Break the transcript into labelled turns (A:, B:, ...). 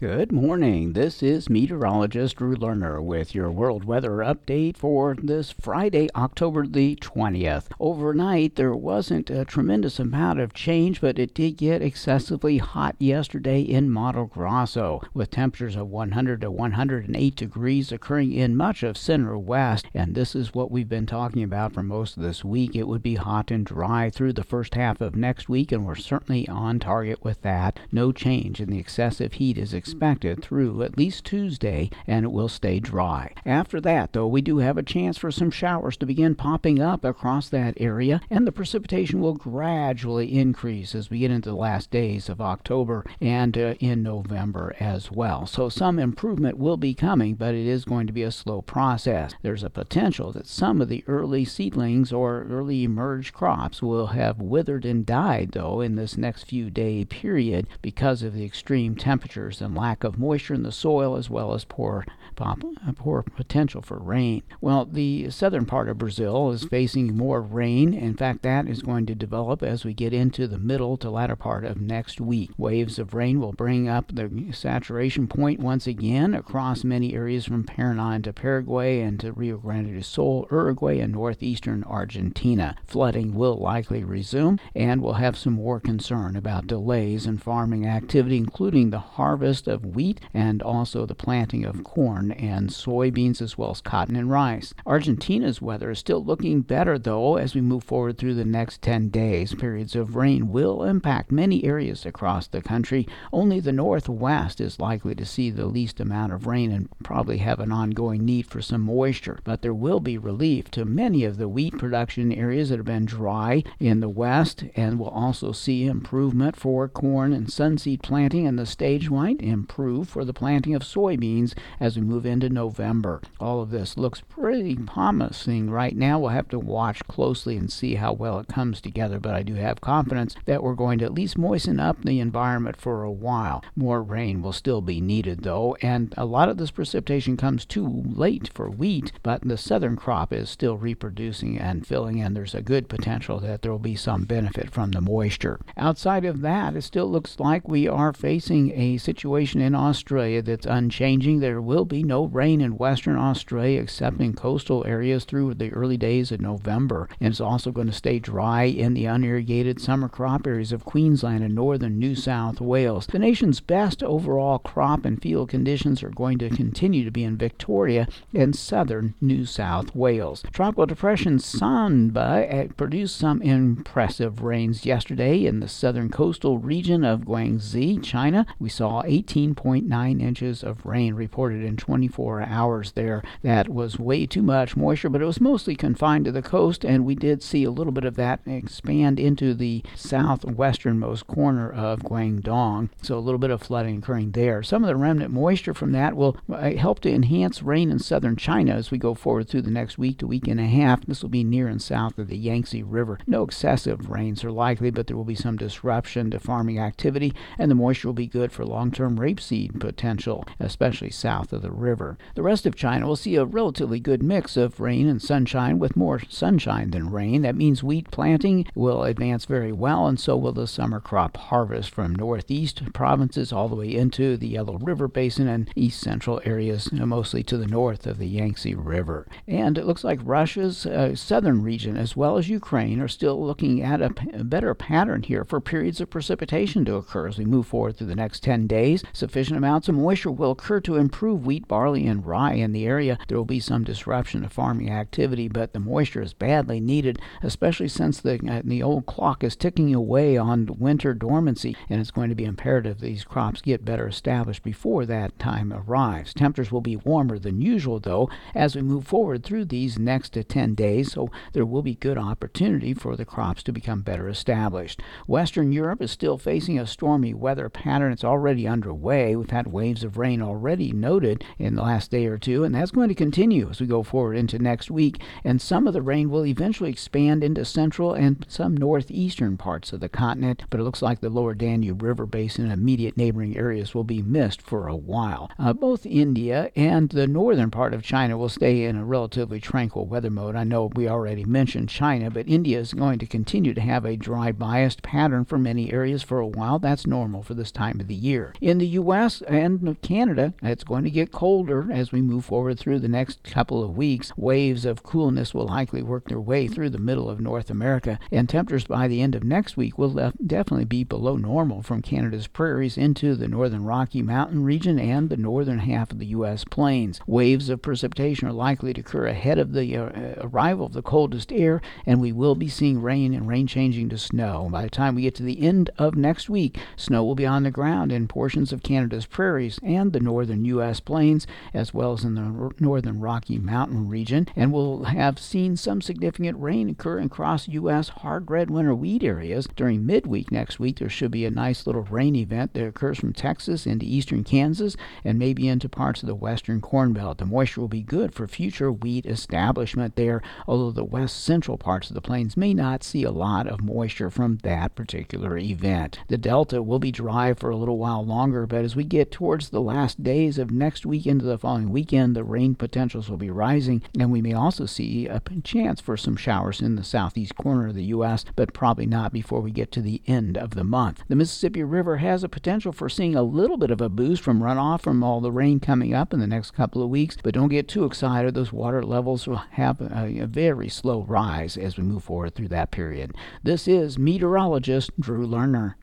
A: Good morning. This is meteorologist Drew Lerner with your world weather update for this Friday, October the 20th. Overnight, there wasn't a tremendous amount of change, but it did get excessively hot yesterday in Mato Grosso, with temperatures of 100 to 108 degrees occurring in much of center west. And this is what we've been talking about for most of this week. It would be hot and dry through the first half of next week, and we're certainly on target with that. No change in the excessive heat is expected expected through at least Tuesday, and it will stay dry. After that, though, we do have a chance for some showers to begin popping up across that area, and the precipitation will gradually increase as we get into the last days of October and uh, in November as well. So some improvement will be coming, but it is going to be a slow process. There's a potential that some of the early seedlings or early emerged crops will have withered and died, though, in this next few day period because of the extreme temperatures and lack of moisture in the soil as well as poor, uh, poor potential for rain. Well, the southern part of Brazil is facing more rain. In fact, that is going to develop as we get into the middle to latter part of next week. Waves of rain will bring up the saturation point once again across many areas from Paraná to Paraguay and to Rio Grande do Sul, Uruguay, and northeastern Argentina. Flooding will likely resume, and we'll have some more concern about delays in farming activity, including the harvest of wheat and also the planting of corn and soybeans as well as cotton and rice. Argentina's weather is still looking better though as we move forward through the next 10 days. Periods of rain will impact many areas across the country. Only the northwest is likely to see the least amount of rain and probably have an ongoing need for some moisture, but there will be relief to many of the wheat production areas that have been dry in the west and we'll also see improvement for corn and sunseed planting in the stage white improve for the planting of soybeans as we move into November. All of this looks pretty promising right now. We'll have to watch closely and see how well it comes together, but I do have confidence that we're going to at least moisten up the environment for a while. More rain will still be needed though, and a lot of this precipitation comes too late for wheat, but the southern crop is still reproducing and filling, and there's a good potential that there will be some benefit from the moisture. Outside of that, it still looks like we are facing a situation in Australia that's unchanging. There will be no rain in Western Australia except in coastal areas through the early days of November. And it's also going to stay dry in the unirrigated summer crop areas of Queensland and northern New South Wales. The nation's best overall crop and field conditions are going to continue to be in Victoria and southern New South Wales. Tropical depression Sanba produced some impressive rains yesterday in the southern coastal region of Guangxi, China. We saw 18.9 inches of rain reported in 24 hours there. That was way too much moisture, but it was mostly confined to the coast, and we did see a little bit of that expand into the southwesternmost corner of Guangdong. So a little bit of flooding occurring there. Some of the remnant moisture from that will uh, help to enhance rain in southern China as we go forward through the next week to week and a half. This will be near and south of the Yangtze River. No excessive rains are likely, but there will be some disruption to farming activity, and the moisture will be good for long term rapeseed potential, especially south of the river. The rest of China will see a relatively good mix of rain and sunshine with more sunshine than rain. That means wheat planting will advance very well, and so will the summer crop harvest from northeast provinces all the way into the Yellow River Basin and east central areas, mostly to the north of the Yangtze River. And it looks like Russia's uh, southern region, as well as Ukraine, are still looking at a, p- a better pattern here for periods of precipitation to occur as we move forward through the next 10 days. Sufficient amounts of moisture will occur to improve wheat, barley, and rye in the area. There will be some disruption of farming activity, but the moisture is badly needed, especially since the, uh, the old clock is ticking away on winter dormancy, and it's going to be imperative these crops get better established before that time arrives. Temperatures will be warmer than usual, though, as we move forward through these next 10 days, so there will be good opportunity for the crops to become better established. Western Europe is still facing a stormy weather pattern. It's already underway. We've had waves of rain already noted in the last day or two, and that's going to continue as we go forward into next week. And some of the rain will eventually expand into central and some northeastern parts of the continent, but it looks like the lower Danube River basin and immediate neighboring areas will be missed for a while. Uh, both India and the northern part of China will stay in a relatively tranquil weather mode. I know we already mentioned China, but India is going to continue to have a dry biased pattern for many areas for a while. That's normal for this time of the year. In the U.S. and Canada, it's going to get colder as we move forward through the next couple of weeks. Waves of coolness will likely work their way through the middle of North America, and temperatures by the end of next week will def- definitely be below normal from Canada's prairies into the northern Rocky Mountain region and the northern half of the U.S. plains. Waves of precipitation are likely to occur ahead of the uh, arrival of the coldest air, and we will be seeing rain and rain changing to snow. By the time we get to the end of next week, snow will be on the ground in portions of Canada's prairies and the northern U.S. plains, as well as in the northern Rocky Mountain region, and we'll have seen some significant rain occur across U.S. hard red winter wheat areas. During midweek next week, there should be a nice little rain event that occurs from Texas into eastern Kansas and maybe into parts of the western Corn Belt. The moisture will be good for future wheat establishment there, although the west central parts of the plains may not see a lot of moisture from that particular event. The Delta will be dry for a little while longer, but as we get towards the last days of next week into the following weekend, the rain potentials will be rising, and we may also see a chance for some showers in the southeast corner of the U.S., but probably not before we get to the end of the month. The Mississippi River has a potential for seeing a little bit of a boost from runoff from all the rain coming up in the next couple of weeks, but don't get too excited. Those water levels will have a, a very slow rise as we move forward through that period. This is meteorologist Drew Lerner.